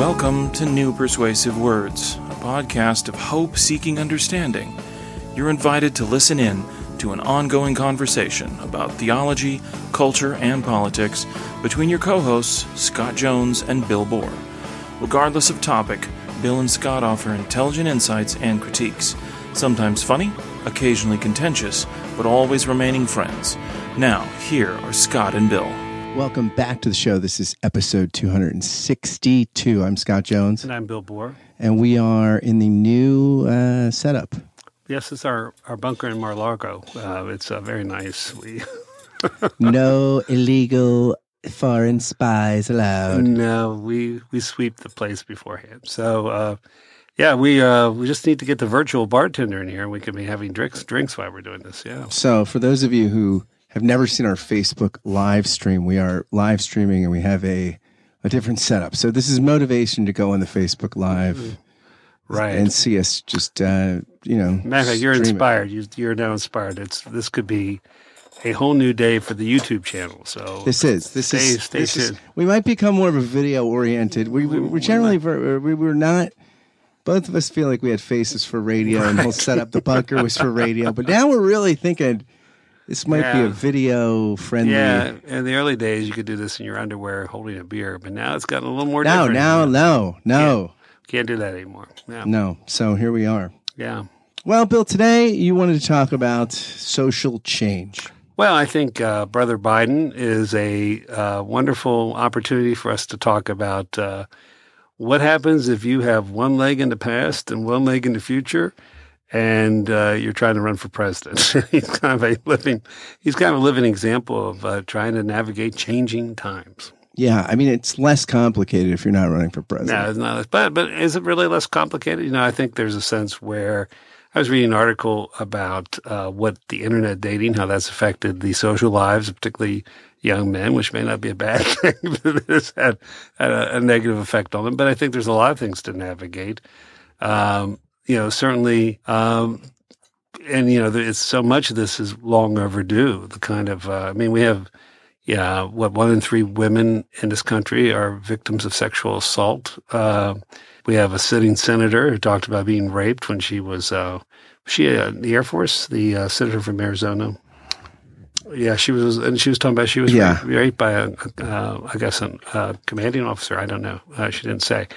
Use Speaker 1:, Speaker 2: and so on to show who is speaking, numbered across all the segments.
Speaker 1: Welcome to New Persuasive Words, a podcast of hope seeking understanding. You're invited to listen in to an ongoing conversation about theology, culture, and politics between your co hosts, Scott Jones and Bill Borror. Regardless of topic, Bill and Scott offer intelligent insights and critiques, sometimes funny, occasionally contentious, but always remaining friends. Now, here are Scott and Bill.
Speaker 2: Welcome back to the show. This is episode 262. I'm Scott Jones,
Speaker 3: And I'm Bill Borror.
Speaker 2: and we are in the new uh, setup.
Speaker 3: Yes, it's our, our bunker in Mar-Largo. Uh, it's uh, very nice. We
Speaker 2: No illegal foreign spies allowed.
Speaker 3: no, we we sweep the place beforehand. So uh, yeah, we uh, we just need to get the virtual bartender in here. and We can be having drinks drinks while we're doing this. Yeah.
Speaker 2: So, for those of you who have never seen our Facebook live stream, we are live streaming and we have a, a different setup. So, this is motivation to go on the Facebook Live
Speaker 3: Right.
Speaker 2: and see us just, uh, you know.
Speaker 3: Matter you're inspired. You, you're now inspired. It's this could be a whole new day for the YouTube channel. So
Speaker 2: This is this
Speaker 3: stay,
Speaker 2: is
Speaker 3: stay
Speaker 2: this is, we might become more of a video oriented. We we we're generally we were not. Both of us feel like we had faces for radio, and the whole setup, the bunker was for radio. But now we're really thinking this might be a video friendly.
Speaker 3: Yeah, in the early days, you could do this in your underwear holding a beer, but now it's gotten a little more
Speaker 2: No,
Speaker 3: different.
Speaker 2: no, no, no,
Speaker 3: Can't do that anymore. Yeah.
Speaker 2: no. So here we are.
Speaker 3: Yeah.
Speaker 2: Well, Bill, today you wanted to talk about social change.
Speaker 3: Well, I think uh, Brother Biden is a uh, wonderful opportunity for us to talk about uh, what happens if you have one leg in the past and one leg in the future, and uh, you're trying to run for president. he's kind of a living, he's kind of a living example of uh, trying to navigate changing times.
Speaker 2: Yeah, I mean it's less complicated if you're not running for
Speaker 3: No,
Speaker 2: president.
Speaker 3: it's not. But but is it really less complicated? You know, I think there's a sense where I was reading an article about uh, what the internet dating, how that's affected the social lives, particularly young men, which may not be a bad thing, but it has had, had a, a negative effect on them. But I think there's a lot of things to navigate. Um, you know, certainly. Um, and you know, it's so much of this is long overdue. The kind of, uh, I mean, we have, yeah, what one in three women in this country are victims of sexual assault. Uh, we have a sitting senator who talked about being raped when she was, uh, was she uh, the Air Force, the uh, senator from Arizona. Yeah, she was, and she was talking about she was
Speaker 2: Yeah.
Speaker 3: raped, raped by a, uh, I guess, a uh, commanding officer. I don't know. Uh, she didn't say.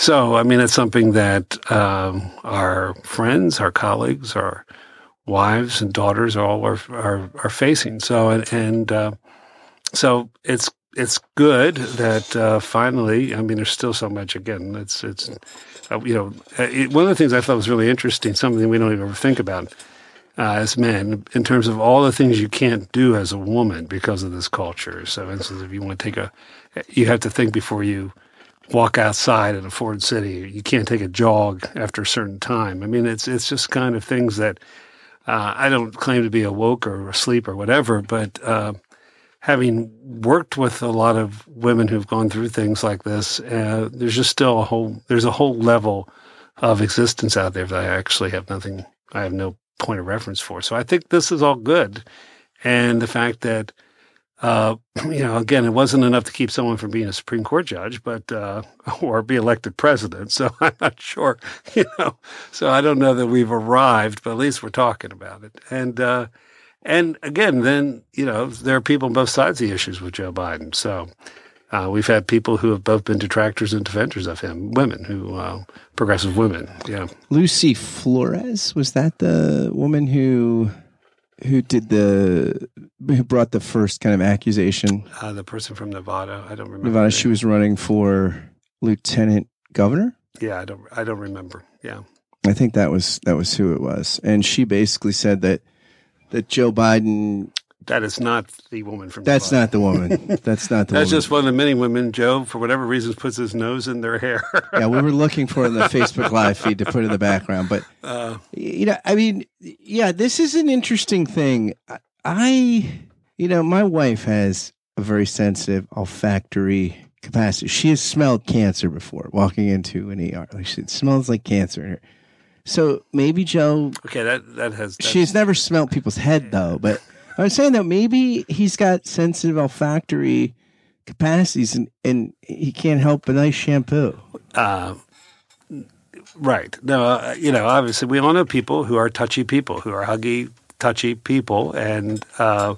Speaker 3: So, I mean, it's something that um, our friends, our colleagues, our wives and daughters are all are are, are facing. So, and, and uh, so it's it's good that uh, finally. I mean, there's still so much. Again, it's it's uh, you know uh, it, one of the things I thought was really interesting. Something we don't even ever think about uh, as men in terms of all the things you can't do as a woman because of this culture. So, for instance, if you want to take a, you have to think before you walk outside in a foreign city. You can't take a jog after a certain time. I mean, it's it's just kind of things that uh, I don't claim to be a woke or asleep or whatever, but uh, having worked with a lot of women who've gone through things like this, uh, there's just still a whole there's a whole level of existence out there that I actually have nothing. I have no point of reference for. So I think this is all good, and the fact that uh, you know, again, it wasn't enough to keep someone from being a Supreme Court judge, but uh, or be elected president. So I'm not sure, you know. So I don't know that we've arrived, but at least we're talking about it. And uh, and again, then you know, there are people on both sides of the issues with Joe Biden. So uh, we've had people who have both been detractors and defenders of him, women who uh, progressive women. Yeah,
Speaker 2: Lucy Flores was that the woman who who did the who brought the first kind of accusation?
Speaker 3: uh, the person from Nevada. I don't remember.
Speaker 2: Nevada. She was running for lieutenant governor.
Speaker 3: Yeah, I don't. I don't remember. Yeah.
Speaker 2: I think that was that was who it was, and she basically said that that Joe Biden.
Speaker 3: That is not the woman from.
Speaker 2: That's
Speaker 3: Nevada.
Speaker 2: not the woman. That's not the
Speaker 3: That's
Speaker 2: woman.
Speaker 3: just one of the many women. Joe, for whatever reasons, puts his nose in their hair.
Speaker 2: yeah, we were looking for in the Facebook live feed to put in the background, but
Speaker 3: uh,
Speaker 2: you know, I mean, yeah, this is an interesting thing. I- you know, my wife has a very sensitive olfactory capacity. She has smelled cancer before walking into an ER. Like she, it smells like cancer in here. So maybe Joe,
Speaker 3: okay, that that has.
Speaker 2: she's never smelled people's head though, but I was saying that maybe he's got sensitive olfactory capacities and, and he can't help a nice shampoo.
Speaker 3: uh, right. No, uh, you know, obviously, we all know people who are touchy people, who are huggy, touchy people, and uh,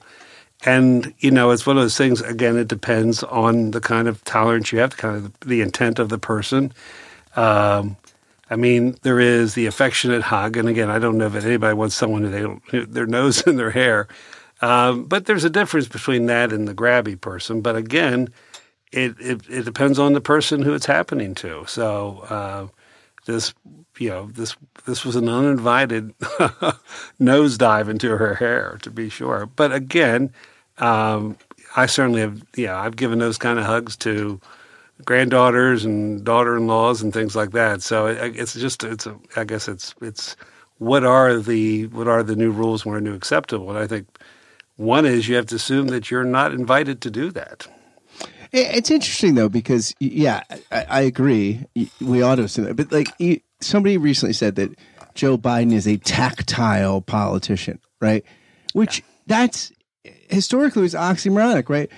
Speaker 3: and you know, it's one of those things. Again, it depends on the kind of tolerance you have, kind of the intent of the person. Um, I mean, there is the affectionate hug, and again, I don't know if anybody wants someone who they don't their nose in their hair. Um, but there's a difference between that and the grabby person. But again, it, it, it depends on the person who it's happening to. So uh, this you know this this was an uninvited nosedive into her hair to be sure. But again, um, I certainly have yeah I've given those kind of hugs to granddaughters and daughter-in-laws and things like that. So it, it's just it's a, I guess it's it's what are the what are the new rules what are new acceptable? And I think one is you have to assume that you're not invited to do that.
Speaker 2: It's interesting though because yeah, I, I agree. We ought to assume that, but like somebody recently said that Joe Biden is a tactile politician, right? Which yeah. that's historically was oxymoronic, right?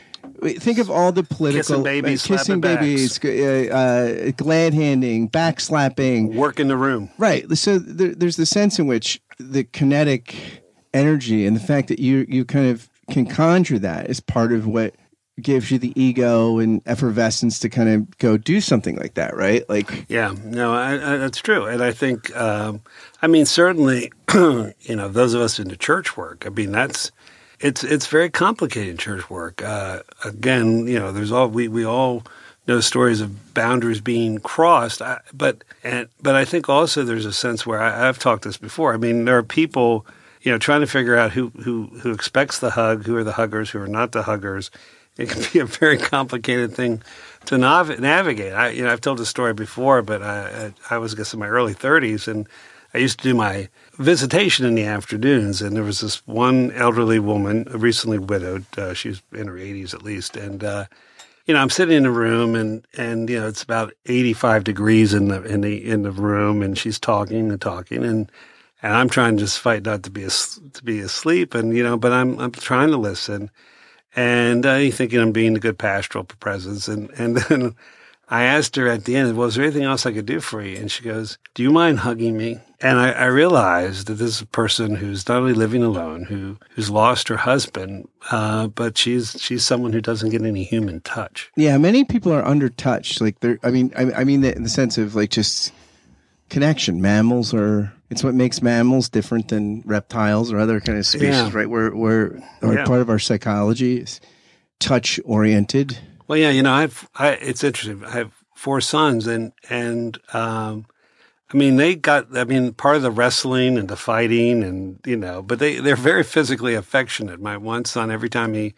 Speaker 2: Think of all the political
Speaker 3: kissing babies,
Speaker 2: uh, kissing babies, uh, uh, glad handing, backslapping,
Speaker 3: work in the room,
Speaker 2: right? So there, there's the sense in which the kinetic energy and the fact that you you kind of can conjure that is part of what gives you the ego and effervescence to kind of go do something like that, right? Like,
Speaker 3: yeah, no, I, I, that's true, and I think, um, I mean, certainly, you know, those of us into church work, I mean, that's it's it's very complicated church work. Uh, again, you know, there's all we we all know stories of boundaries being crossed, I, but and but I think also there's a sense where I, I've talked this before. I mean, there are people you know, trying to figure out who who who expects the hug, who are the huggers, who are not the huggers, it can be a very complicated thing to nav- navigate. I, you know, I've told this story before, but I, I, I was, I guess, in my early 30s, and I used to do my visitation in the afternoons, and there was this one elderly woman, recently widowed. Uh, she was in her 80s at least, and uh, you know, I'm sitting in a room, and and you know, it's about 85 degrees in the in the in the room, and she's talking and talking, and and I'm trying to just fight not to be to be asleep, and you know, but I'm I'm trying to listen and I uh, thinking I'm being a good pastoral presence. And, and then I asked her at the end, was there anything else I could do for you? And she goes, do you mind hugging me? And I, I realized that this is a person who's not only living alone, who, who's lost her husband, uh, but she's, she's someone who doesn't get any human touch.
Speaker 2: Yeah. Many people are under touched. Like they're, I mean, I, I mean, in the sense of like just connection. Mammals are it's what makes mammals different than reptiles or other kind of species, yeah. right? We're we're yeah. part of our psychology is touch oriented.
Speaker 3: Well, yeah, you know, I've I, it's interesting. I have four sons, and and um, I mean, they got. I mean, part of the wrestling and the fighting, and you know, but they they're very physically affectionate. My one son, every time he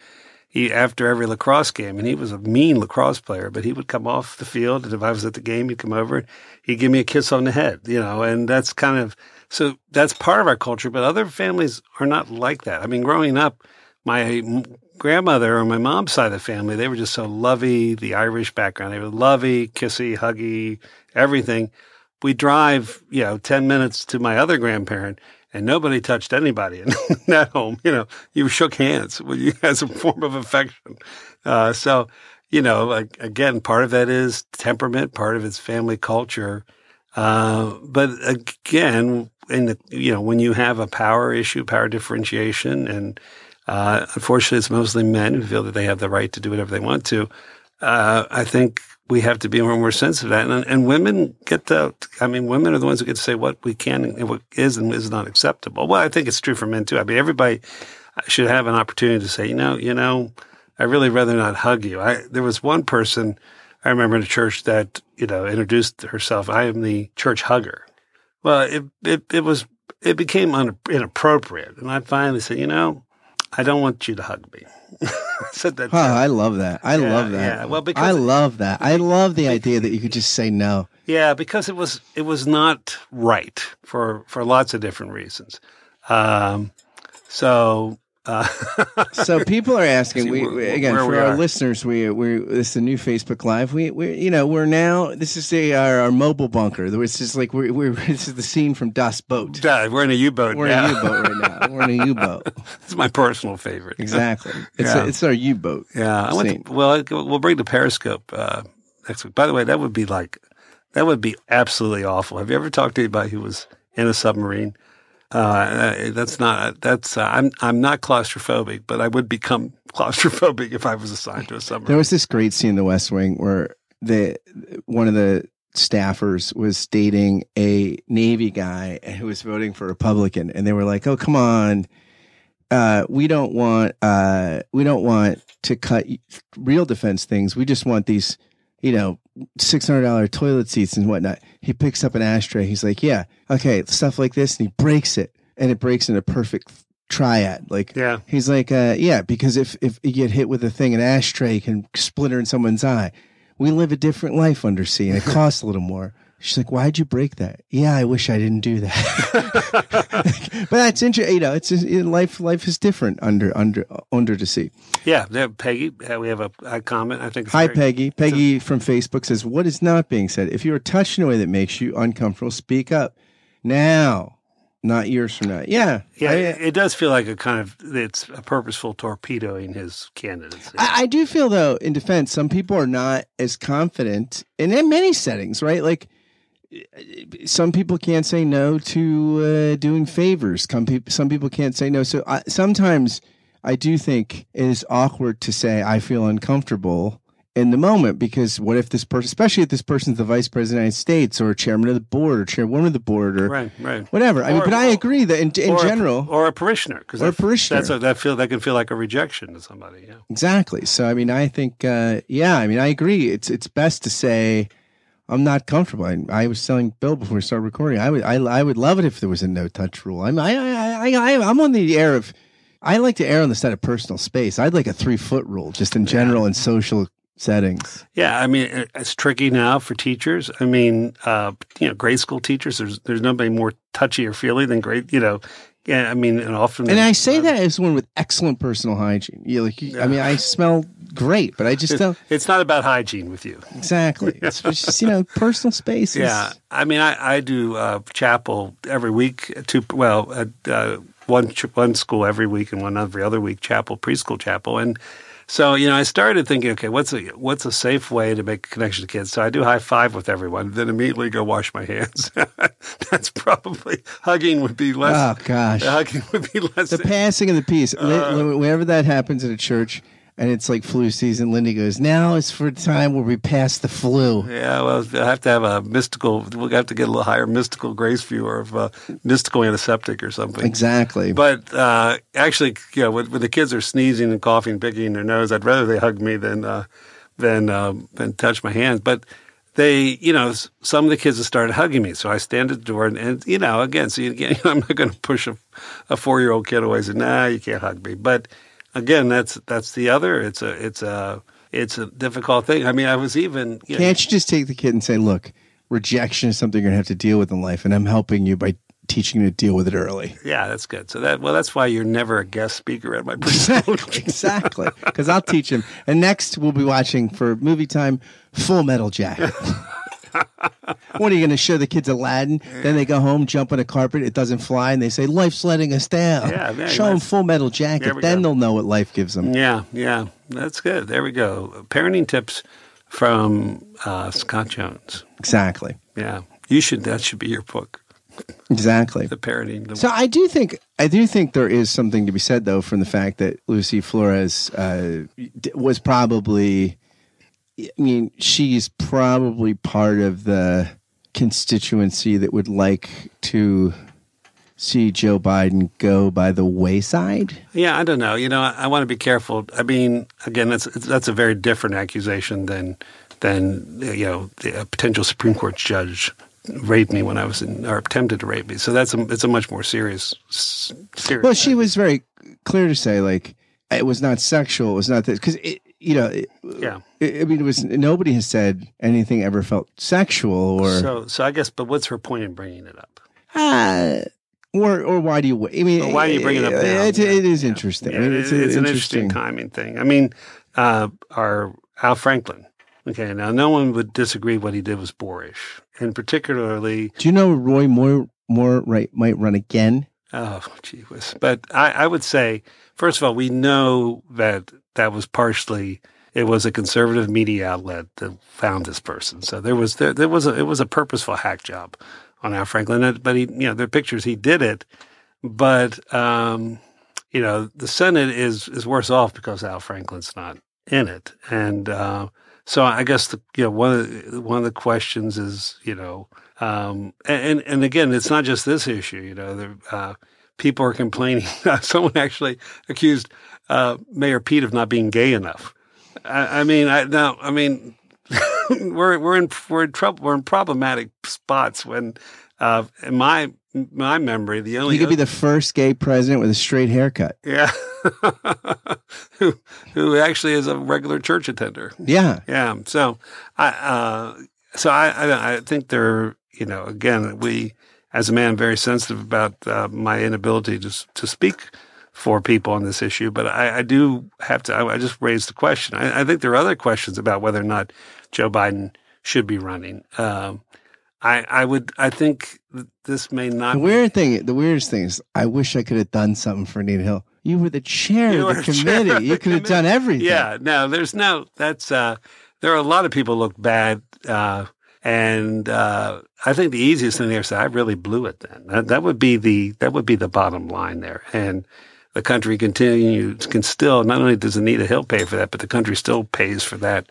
Speaker 3: he after every lacrosse game, and he was a mean lacrosse player, but he would come off the field, and if I was at the game, he'd come over, he'd give me a kiss on the head, you know, and that's kind of so that's part of our culture. But other families are not like that. I mean, growing up, my grandmother on my mom's side of the family, they were just so lovey. The Irish background, they were lovey, kissy, huggy, everything. We drive, you know, ten minutes to my other grandparent and nobody touched anybody in that home. You know, you shook hands as a form of affection. Uh, so, you know, again, part of that is temperament, part of it's family culture. Uh, but again, in the, you know, when you have a power issue, power differentiation, and uh, unfortunately, it's mostly men who feel that they have the right to do whatever they want to. Uh, I think we have to be more and more sensitive to that. And, and women get to, I mean, women are the ones who get to say what we can and what is and is not acceptable. Well, I think it's true for men too. I mean, everybody should have an opportunity to say, you know, you know, I really rather not hug you. I, there was one person I remember in a church that, you know, introduced herself. I am the church hugger. Well, it, it, it was, it became un, inappropriate. And I finally said, you know, I don't want you to hug me.
Speaker 2: said that. Oh, I love that. I yeah, love that. Yeah. Well, because I love that. I love the idea that you could just say no.
Speaker 3: Yeah, because it was it was not right for for lots of different reasons. Um, so uh,
Speaker 2: so people are asking. we, we, again for we our listeners. We we this is a new Facebook Live. We we you know we're now this is a our, our mobile bunker. It's just like we're, we're this is the scene from Das
Speaker 3: Boot. We're in a U boat.
Speaker 2: We're
Speaker 3: now.
Speaker 2: in a U boat right now. We're in a U boat.
Speaker 3: it's my personal favorite.
Speaker 2: Exactly. It's yeah. a, it's our U boat.
Speaker 3: Yeah. To, well, we'll bring the Periscope uh, next week. By the way, that would be like That would be absolutely awful. Have you ever talked to anybody who was in a submarine? Uh, that's not that's uh, I'm I'm not claustrophobic, but I would become claustrophobic if I was assigned to a submarine.
Speaker 2: There was this great scene in The West Wing where the one of the staffers was dating a Navy guy who was voting for Republican, and they were like, "Oh, come on, uh, we don't want uh, we don't want to cut real defense things. We just want these, you know, six hundred dollar toilet seats and whatnot." He picks up an ashtray. He's like, "Yeah, okay, stuff like this," and he breaks it, and it breaks in a perfect triad. Like,
Speaker 3: yeah,
Speaker 2: he's like, uh, "Yeah, because if if you get hit with a thing, an ashtray can splinter in someone's eye." we live a different life undersea and it costs a little more. She's like, why'd you break that? Yeah, I wish I didn't do that. but that's interesting. You know, it's just, life. Life is different under under under the sea.
Speaker 3: Yeah, Peggy. We have a, a comment. I think.
Speaker 2: Hi, Peggy. Peggy from Facebook says, "What is not being said? If you are touched in a way that makes you uncomfortable, speak up now." not years from now. Yeah,
Speaker 3: yeah. I, it does feel like a kind of it's a purposeful torpedoing his candidacy.
Speaker 2: I, I, do feel though, in defense, some people are not as confident, and in many settings, right? Like some people can't say no to uh, doing favors. Some people, some people can't say no. So I, sometimes I do think it is awkward to say I feel uncomfortable in the moment because what if this person, especially if this person's the vice president of the United States or chairman of the board or chairwoman of the board or
Speaker 3: right, right.
Speaker 2: whatever. I or, mean, but I agree that in, in
Speaker 3: or
Speaker 2: general,
Speaker 3: a, or a parishioner,
Speaker 2: because or a parishioner,
Speaker 3: that's a, that feel that can feel like a rejection to somebody. Yeah,
Speaker 2: exactly. So I mean, I think, uh, yeah, I mean, I agree. It's it's best to say. I'm not comfortable. I, I was telling Bill before we started recording. I would, I, I would love it if there was a no touch rule. I'm, I, I, I, I'm on the air of, I like to err on the side of personal space. I'd like a three foot rule, just in general yeah. in social settings.
Speaker 3: Yeah, I mean it's tricky now for teachers. I mean, uh, you know, grade school teachers. There's there's nobody more touchy or feely than grade. You know, yeah. I mean, and often.
Speaker 2: And I say uh, that as one with excellent personal hygiene. You like, yeah. I mean, I smell great, but I just don't.
Speaker 3: It's not about hygiene with you.
Speaker 2: Exactly. It's just you know personal space.
Speaker 3: Yeah, I mean, I I do uh, chapel every week. To well, at, uh, one one school every week and one every other week. Chapel preschool chapel and so you know, I started thinking, okay, what's a what's a safe way to make a connection to kids? So I do high five with everyone, then immediately go wash my hands. That's probably hugging would be less.
Speaker 2: Oh gosh,
Speaker 3: hugging would be less.
Speaker 2: The passing of the peace. Uh, Whenever that happens in a church, and it's like flu season. Lindy goes, now is for the time where we pass the flu.
Speaker 3: Yeah, well, I have to have a mystical, we'll have to get a little higher mystical grace view or of mystical antiseptic or something.
Speaker 2: Exactly.
Speaker 3: But uh, actually, you know, when, when, the kids are sneezing and coughing, picking their nose, I'd rather they hug me than, uh, than, uh, than touch my hands. But they, you know, some of the kids have started hugging me. So I stand at the door and, and you know, again, so you, again, I'm not going to push a, a four year old kid away and say, nah, you can't hug me. But again, that's that's the other. It's a it's a it's a difficult thing. I mean, I was even.
Speaker 2: You Can't you just take the kid and say, "Look, rejection is something you're gonna have to deal with in life, and I'm helping you by teaching you to deal with it early."
Speaker 3: Yeah, that's good. So that well, that's why you're never a guest speaker at my preschool.
Speaker 2: exactly, because I'll teach him. And next, we'll be watching for movie time, Full Metal Jacket. what are you going to show the kids Aladdin? Then they go home, jump on a carpet, it doesn't fly, and they say, "Life's letting us down."
Speaker 3: Yeah, yeah
Speaker 2: show them Full Metal Jacket. Then go. they'll know what life gives them.
Speaker 3: Yeah, yeah, that's good. There we go. Parenting tips from uh, Scott Jones.
Speaker 2: Exactly.
Speaker 3: Yeah, you should. That should be your book.
Speaker 2: Exactly.
Speaker 3: The parenting. The
Speaker 2: so I do think I do think there is something to be said though from the fact that Lucy Flores uh, was probably I mean, she's probably part of the constituency that would like to see Joe Biden go by the wayside?
Speaker 3: Yeah, I don't know. You know, I, I want to be careful. I mean, again, that's that's a very different accusation than than you know a potential Supreme Court judge raped me when I was in or attempted to rape me. So that's a it's a much more serious. serious
Speaker 2: well, she was very clear to say like it was not sexual. It was not this because you know,
Speaker 3: yeah.
Speaker 2: I mean, it was nobody has said anything ever felt sexual or
Speaker 3: so. So I guess, but what's her point in bringing it up?
Speaker 2: Uh, or or why do you? I mean,
Speaker 3: why do you bring it up? Now? It,
Speaker 2: it is yeah. interesting. Yeah, I mean, it's,
Speaker 3: it's, an interesting timing thing. I mean, uh, our Al Franken. Okay, now no one would disagree what he did was boorish, and particularly.
Speaker 2: Do you know Roy Moore Moore right might run again?
Speaker 3: Oh, gee whiz! But I, I would say, first of all, we know that that was partially it was a conservative media outlet that found this person. So there was there, there was a it was a purposeful hack job on Al Franklin. But he, you know, there are pictures he did it, but um, you know, the Senate is is worse off because Al Franklin's not in it, and uh, so I guess the you know one of the, one of the questions is you know, um, and and again, it's not just this issue. You know, the, uh, people are complaining. Someone actually accused uh, Mayor Pete of not being gay enough. I, I mean, I now, I mean, we're we're in we're in trouble. We're in problematic spots when, uh, in my my memory, the only
Speaker 2: you could be the first gay president with a straight haircut.
Speaker 3: Yeah, who who actually is a regular church attender.
Speaker 2: Yeah,
Speaker 3: yeah. So I uh, so I, I I think there you know again we as a man very sensitive about uh, my inability to to speak for people on this issue, but I, I do have to. I, I, just raised the question. I, I, think there are other questions about whether or not Joe Biden should be running. Um, I, I would. I think this may not.
Speaker 2: The weird thing. The weirdest thing is, I wish I could have done something for Anita Hill. You were the chair of the committee. You could have done everything.
Speaker 3: Yeah. No, there's no. That's. uh There are a lot of people look bad. Uh, and uh, I think the easiest thing there is I really blew it. Then that, that would be the that would be the bottom line there. And the country continues can still not only does Anita Hill pay for that, but the country still pays for that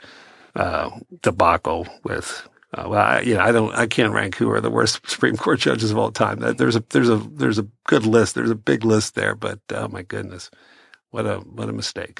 Speaker 3: uh, debacle with. Uh, well, I, you know, I don't, I can't rank who are the worst Supreme Court judges of all time. There's a, there's a, there's a good list. There's a big list there, but oh my goodness, what a, what a mistake.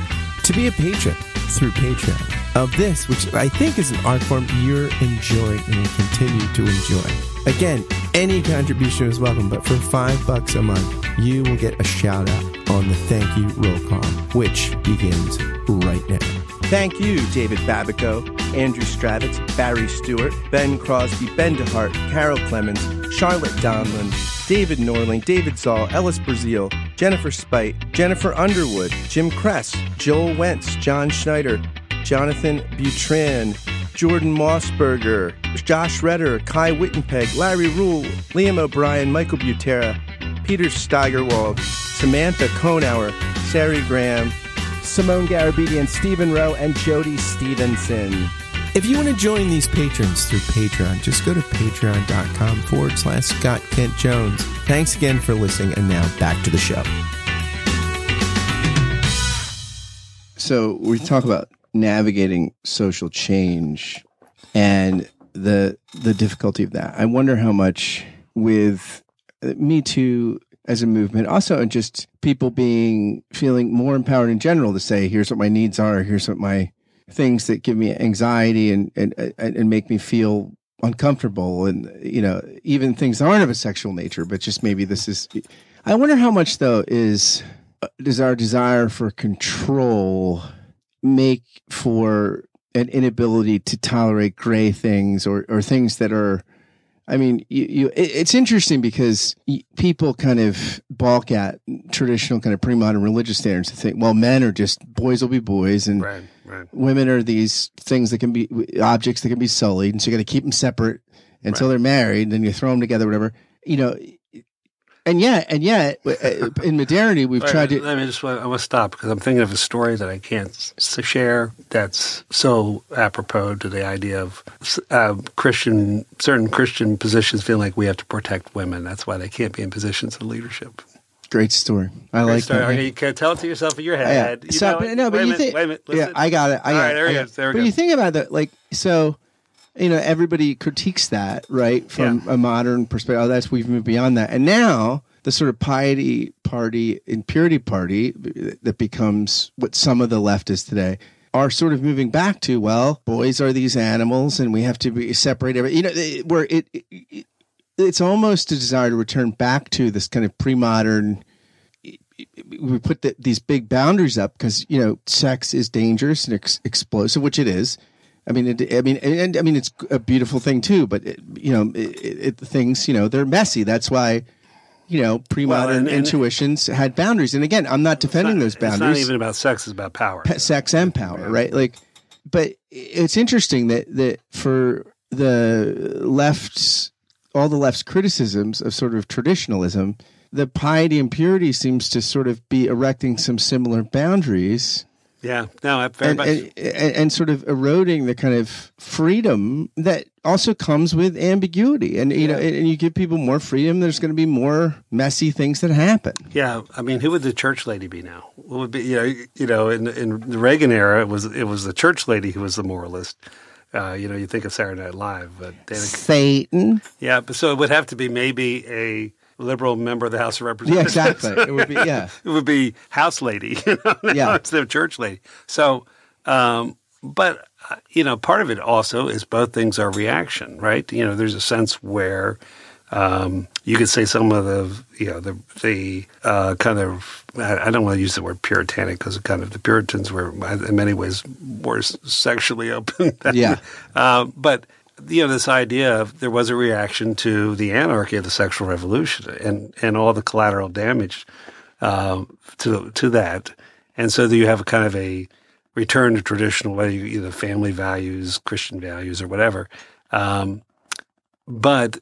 Speaker 4: to be a patron through Patreon of this, which I think is an art form you're enjoying and will continue to enjoy. Again, any contribution is welcome, but for five bucks a month, you will get a shout out on the thank you roll call, which begins right now.
Speaker 2: Thank you, David Babico, Andrew Stravitz, Barry Stewart, Ben Crosby, Ben DeHart, Carol Clemens, Charlotte Donlin, David Norling, David Zoll, Ellis Brazil, Jennifer Spite, Jennifer Underwood, Jim Kress, Joel Wentz, John Schneider, Jonathan Butran, Jordan Mossberger, Josh Redder, Kai Wittenpeg, Larry Rule, Liam O'Brien, Michael Butera, Peter Steigerwald, Samantha Konauer, Sari Graham, Simone Garabedian, Stephen Rowe, and Jody Stevenson.
Speaker 4: If you want to join these patrons through Patreon, just go to patreon.com forward slash Scott Kent Jones. Thanks again for listening, and now back to the show.
Speaker 2: So we talk about navigating social change and the the difficulty of that. I wonder how much with uh, Me Too as a movement, also and just people being feeling more empowered in general to say, "Here's what my needs are. Here's what my things that give me anxiety and and and make me feel uncomfortable and you know even things that aren't of a sexual nature but just maybe this is i wonder how much though is uh, does our desire for control make for an inability to tolerate gray things or or things that are I mean, you, you, it's interesting because people kind of balk at traditional kind of pre-modern religious standards to think, well, men are just boys will be boys, and right, right. women are these things that can be objects that can be sullied, and so you got to keep them separate until right. they're married. And Then you throw them together, whatever. You know, and yet, and yet, uh, in modernity, we've tried to.
Speaker 3: Let me just. I want to stop because I'm thinking of a story that I can't share. That's so apropos to the idea of uh, Christian, certain Christian positions feeling like we have to protect women. That's why they can't be in positions of leadership.
Speaker 2: Great story. I Great like story. that.
Speaker 3: You can tell it to yourself in your oh, head.
Speaker 2: Yeah. You so, but, no, but you think. Wait a minute. Yeah, I got it. I got
Speaker 3: All right, there
Speaker 2: it.
Speaker 3: There, there
Speaker 2: but
Speaker 3: go.
Speaker 2: you think about that, like so you know, everybody critiques that, right? From yeah. a modern perspective. Oh, that's we've moved beyond that. And now the sort of piety party and purity party that becomes what some of the left is today are sort of moving back to well, boys are these animals, and we have to be separate. Every you know, where it, it it's almost a desire to return back to this kind of pre-modern we put the, these big boundaries up because you know sex is dangerous and ex- explosive, which it is. I mean, it, I mean, and I mean, it's a beautiful thing too. But it, you know, it, things you know they're messy. That's why you know pre-modern well, and, and intuitions had boundaries. And again, I'm not defending
Speaker 3: not,
Speaker 2: those boundaries.
Speaker 3: It's not even about sex; it's about power,
Speaker 2: sex and power, right? Like, but it's interesting that that for the left's all the left's criticisms of sort of traditionalism the piety and purity seems to sort of be erecting some similar boundaries.
Speaker 3: Yeah, no, very
Speaker 2: and,
Speaker 3: much.
Speaker 2: And, and, and, sort of eroding the kind of freedom that also comes with ambiguity. And, you yeah. know, and you give people more freedom, there's going to be more messy things that happen.
Speaker 3: Yeah. I mean, who would the church lady be now? What would be, you know, you know, in, in the Reagan era, it was, it was the church lady who was the moralist. Uh, you know, you think of Saturday Night Live, but
Speaker 2: Danica, Satan.
Speaker 3: Yeah, but so it would have to be maybe a liberal member of the House of Representatives.
Speaker 2: Yeah, exactly. It would be yeah.
Speaker 3: it would be house lady. You know? yeah, it's the church lady. So, um, but uh, you know, part of it also is both things are reaction, right? You know, there's a sense where um, you could say some of the you know the the uh, kind of I, I, don't want to use the word puritanic because kind of the Puritans were in many ways more sexually open.
Speaker 2: yeah,
Speaker 3: uh, but you know this idea of there was a reaction to the anarchy of the sexual revolution and and all the collateral damage uh, to to that, and so you have a kind of a return to traditional whether you either family values, Christian values, or whatever. Um, but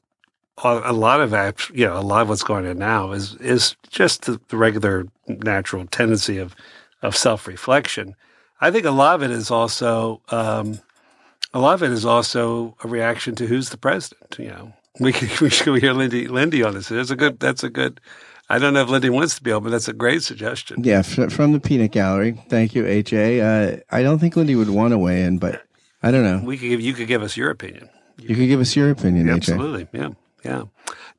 Speaker 3: a lot of that, you know, a lot of what's going on now is is just the, the regular natural tendency of of self reflection. I think a lot of it is also um, a lot of it is also a reaction to who's the president. You know, we could, we should hear Lindy Lindy on this. That's a good. That's a good. I don't know if Lindy wants to be on, but that's a great suggestion.
Speaker 2: Yeah, from the peanut gallery. Thank you, AJ. Uh, I don't think Lindy would want to weigh in, but I don't know.
Speaker 3: We could give you could give us your opinion.
Speaker 2: You, you could give us your opinion,
Speaker 3: yeah,
Speaker 2: AJ.
Speaker 3: Absolutely. Yeah. Yeah.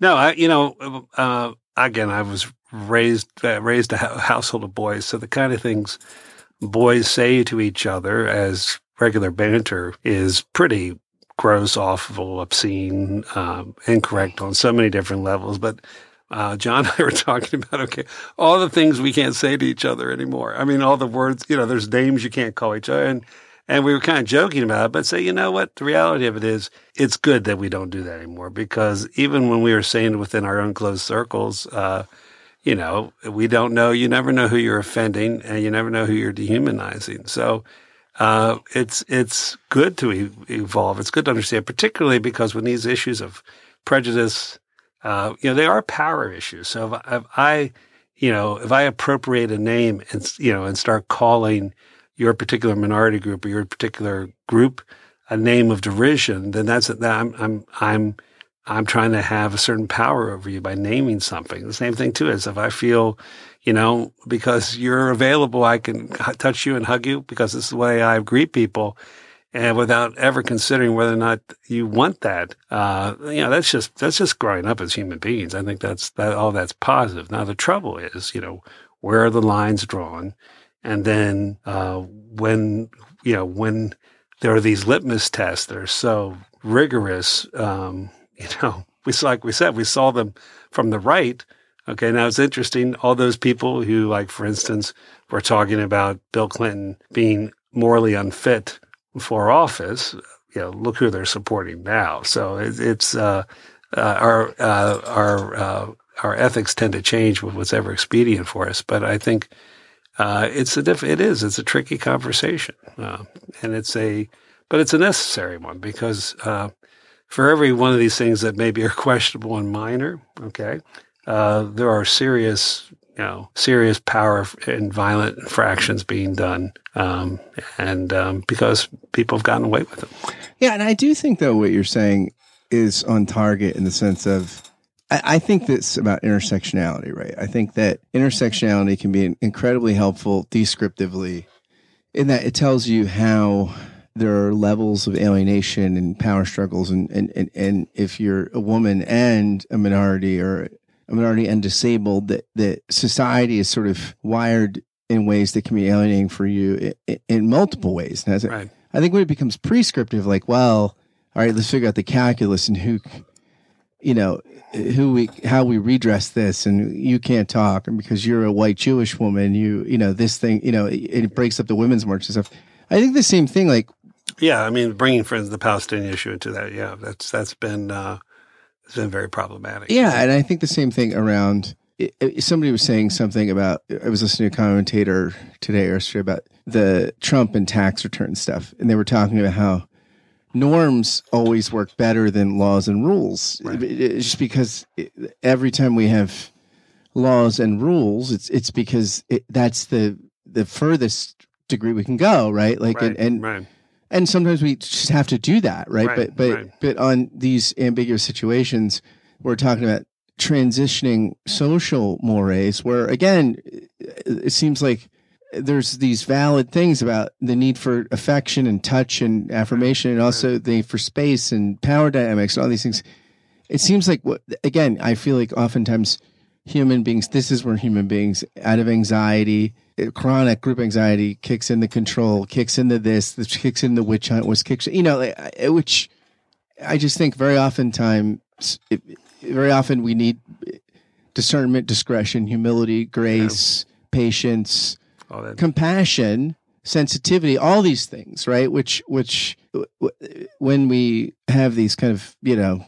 Speaker 3: No, I you know uh, again I was raised uh, raised a household of boys, so the kind of things boys say to each other as regular banter is pretty gross, awful, obscene, um, incorrect on so many different levels. But uh, John and I were talking about, okay, all the things we can't say to each other anymore. I mean, all the words, you know, there's names you can't call each other. And, and we were kind of joking about it, but say, you know what? The reality of it is it's good that we don't do that anymore because even when we were saying within our own closed circles, uh, you know, we don't know, you never know who you're offending and you never know who you're dehumanizing. So, uh, it's it's good to e- evolve. It's good to understand, particularly because when these issues of prejudice, uh, you know, they are power issues. So if, if, I, you know, if I appropriate a name and you know and start calling your particular minority group or your particular group a name of derision, then that's that I'm I'm I'm I'm trying to have a certain power over you by naming something. The same thing too is if I feel you know, because you're available, I can touch you and hug you because this is the way I greet people. And without ever considering whether or not you want that, uh, you know, that's just, that's just growing up as human beings. I think that's, that all that's positive. Now, the trouble is, you know, where are the lines drawn? And then, uh, when, you know, when there are these litmus tests that are so rigorous, um, you know, we, like we said, we saw them from the right, Okay. Now it's interesting. All those people who, like, for instance, were talking about Bill Clinton being morally unfit for office, you know, look who they're supporting now. So it, it's, uh, uh, our, uh, our, uh, our ethics tend to change with what's ever expedient for us. But I think, uh, it's a diff- it is, it's a tricky conversation. Uh, and it's a, but it's a necessary one because, for every one of these things that maybe are questionable and minor, okay, uh, there are serious, you know, serious power and violent infractions being done, um, and um, because people have gotten away with it.
Speaker 2: Yeah, and I do think though what you're saying is on target in the sense of. I, I think that's about intersectionality, right? I think that intersectionality can be incredibly helpful descriptively in that it tells you how there are levels of alienation and power struggles and, and, and, and if you're a woman and a minority or a minority and disabled that that society is sort of wired in ways that can be alienating for you in, in multiple ways. And
Speaker 3: Right.
Speaker 2: I think when it becomes prescriptive, like, well, all right, let's figure out the calculus and who, you know, who we, how we redress this, and you can't talk, and because you're a white Jewish woman, you, you know, this thing, you know, it, it breaks up the women's march and stuff. I think the same thing, like,
Speaker 3: Yeah, I mean, bringing friends the Palestinian issue into that, yeah, that's that's been uh, it's been very problematic.
Speaker 2: Yeah, and I think the same thing around. Somebody was saying something about. I was listening to a commentator today or yesterday about the Trump and tax return stuff, and they were talking about how norms always work better than laws and rules.
Speaker 3: Right.
Speaker 2: It's just because every time we have laws and rules, it's it's because it, that's the the furthest degree we can go, right? Like,
Speaker 3: right,
Speaker 2: and, and
Speaker 3: right,
Speaker 2: and sometimes we just have to do that right, but but but on these ambiguous situations we're talking about transitioning social mores where again it seems like there's these valid things about the need for affection and touch and affirmation and also the need for space and power dynamics and all these things. It seems like what again i feel like oftentimes human beings this is where human beings out of anxiety uh, chronic group anxiety kicks in the control kicks into this this kicks in the witch hunt was kicks you know eh, eh, which i just think very often times very often we need discernment discretion humility grace patience
Speaker 3: that.
Speaker 2: compassion sensitivity all these things right which which when we have these kind of you know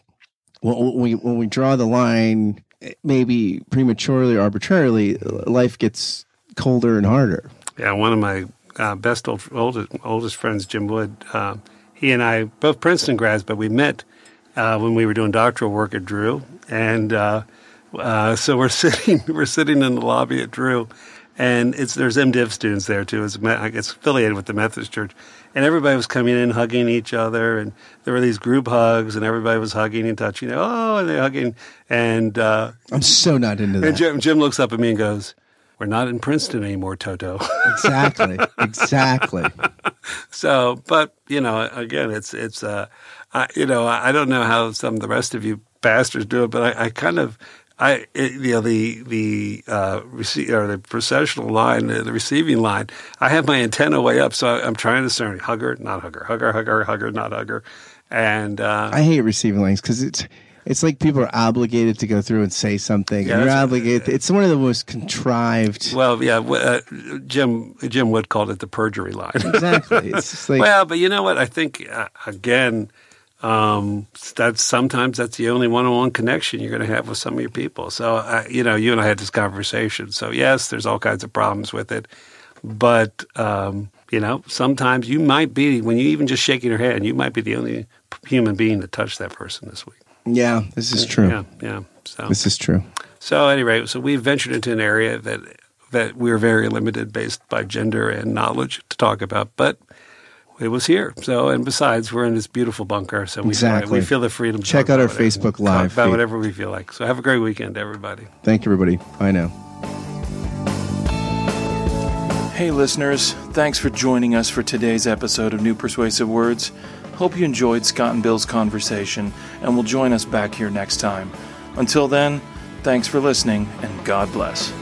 Speaker 2: when when we when we draw the line maybe prematurely or arbitrarily life gets colder and harder
Speaker 3: Yeah, one of my uh, best old, oldest oldest friends, Jim Wood. Uh, he and I both Princeton grads, but we met uh, when we were doing doctoral work at Drew, and uh, uh, so we're sitting we're sitting in the lobby at Drew, and it's there's MDiv students there too. It's, it's affiliated with the Methodist Church, and everybody was coming in hugging each other, and there were these group hugs, and everybody was hugging and touching. Oh, and they're hugging, and uh,
Speaker 2: i'm so not into
Speaker 3: and
Speaker 2: that
Speaker 3: Jim, Jim looks up at me and goes, "We're not in Princeton anymore, Toto."
Speaker 2: exactly exactly
Speaker 3: So, but you know, again, it's it's uh, I, you know, I I don't know how some of the rest of you pastors do it, but I, I kind of. I, it, you know, the the uh, rece- or the processional line, uh, the receiving line. I have my antenna way up, so I'm trying to discern hugger, not hugger, hugger, hugger, hugger, not hugger, and uh,
Speaker 2: i hate receiving lines because it's it's like people are obligated to go through and say something
Speaker 3: Yeah,
Speaker 2: you're obligated it's one of the most contrived
Speaker 3: well, yeah, uh, Jim Jim Wood called it the perjury line.
Speaker 2: exactly it's like
Speaker 3: well, but you know what? I think uh, again, um, that's sometimes that's the only one-on-one connection you're going to have with some of your people. So, uh, you know, you and I had this conversation. So, yes, there's all kinds of problems with it, but um, you know, sometimes you might be when you even just shaking your hand, you might be the only human being to touch that person this week.
Speaker 2: yeah this is true
Speaker 3: Yeah, yeah. So,
Speaker 2: this is true
Speaker 3: so anyway, so we ventured into an area that that we are very limited based by gender and knowledge to talk about, but it was here. So, and besides, we're in this beautiful bunker, so we
Speaker 2: Exactly.
Speaker 3: feel, we feel the freedom. to
Speaker 2: Check out our
Speaker 3: about whatever-
Speaker 2: Facebook
Speaker 3: talk
Speaker 2: Live
Speaker 3: about
Speaker 2: feed.
Speaker 3: whatever we feel like. So, have a great weekend, everybody.
Speaker 2: thank you everybody bye now
Speaker 1: Hey, listeners, thanks for joining us for today's episode of New Persuasive Words. Hope you enjoyed Scott and Bill's conversation and will join us back here next time. Until then, thanks for listening and God bless.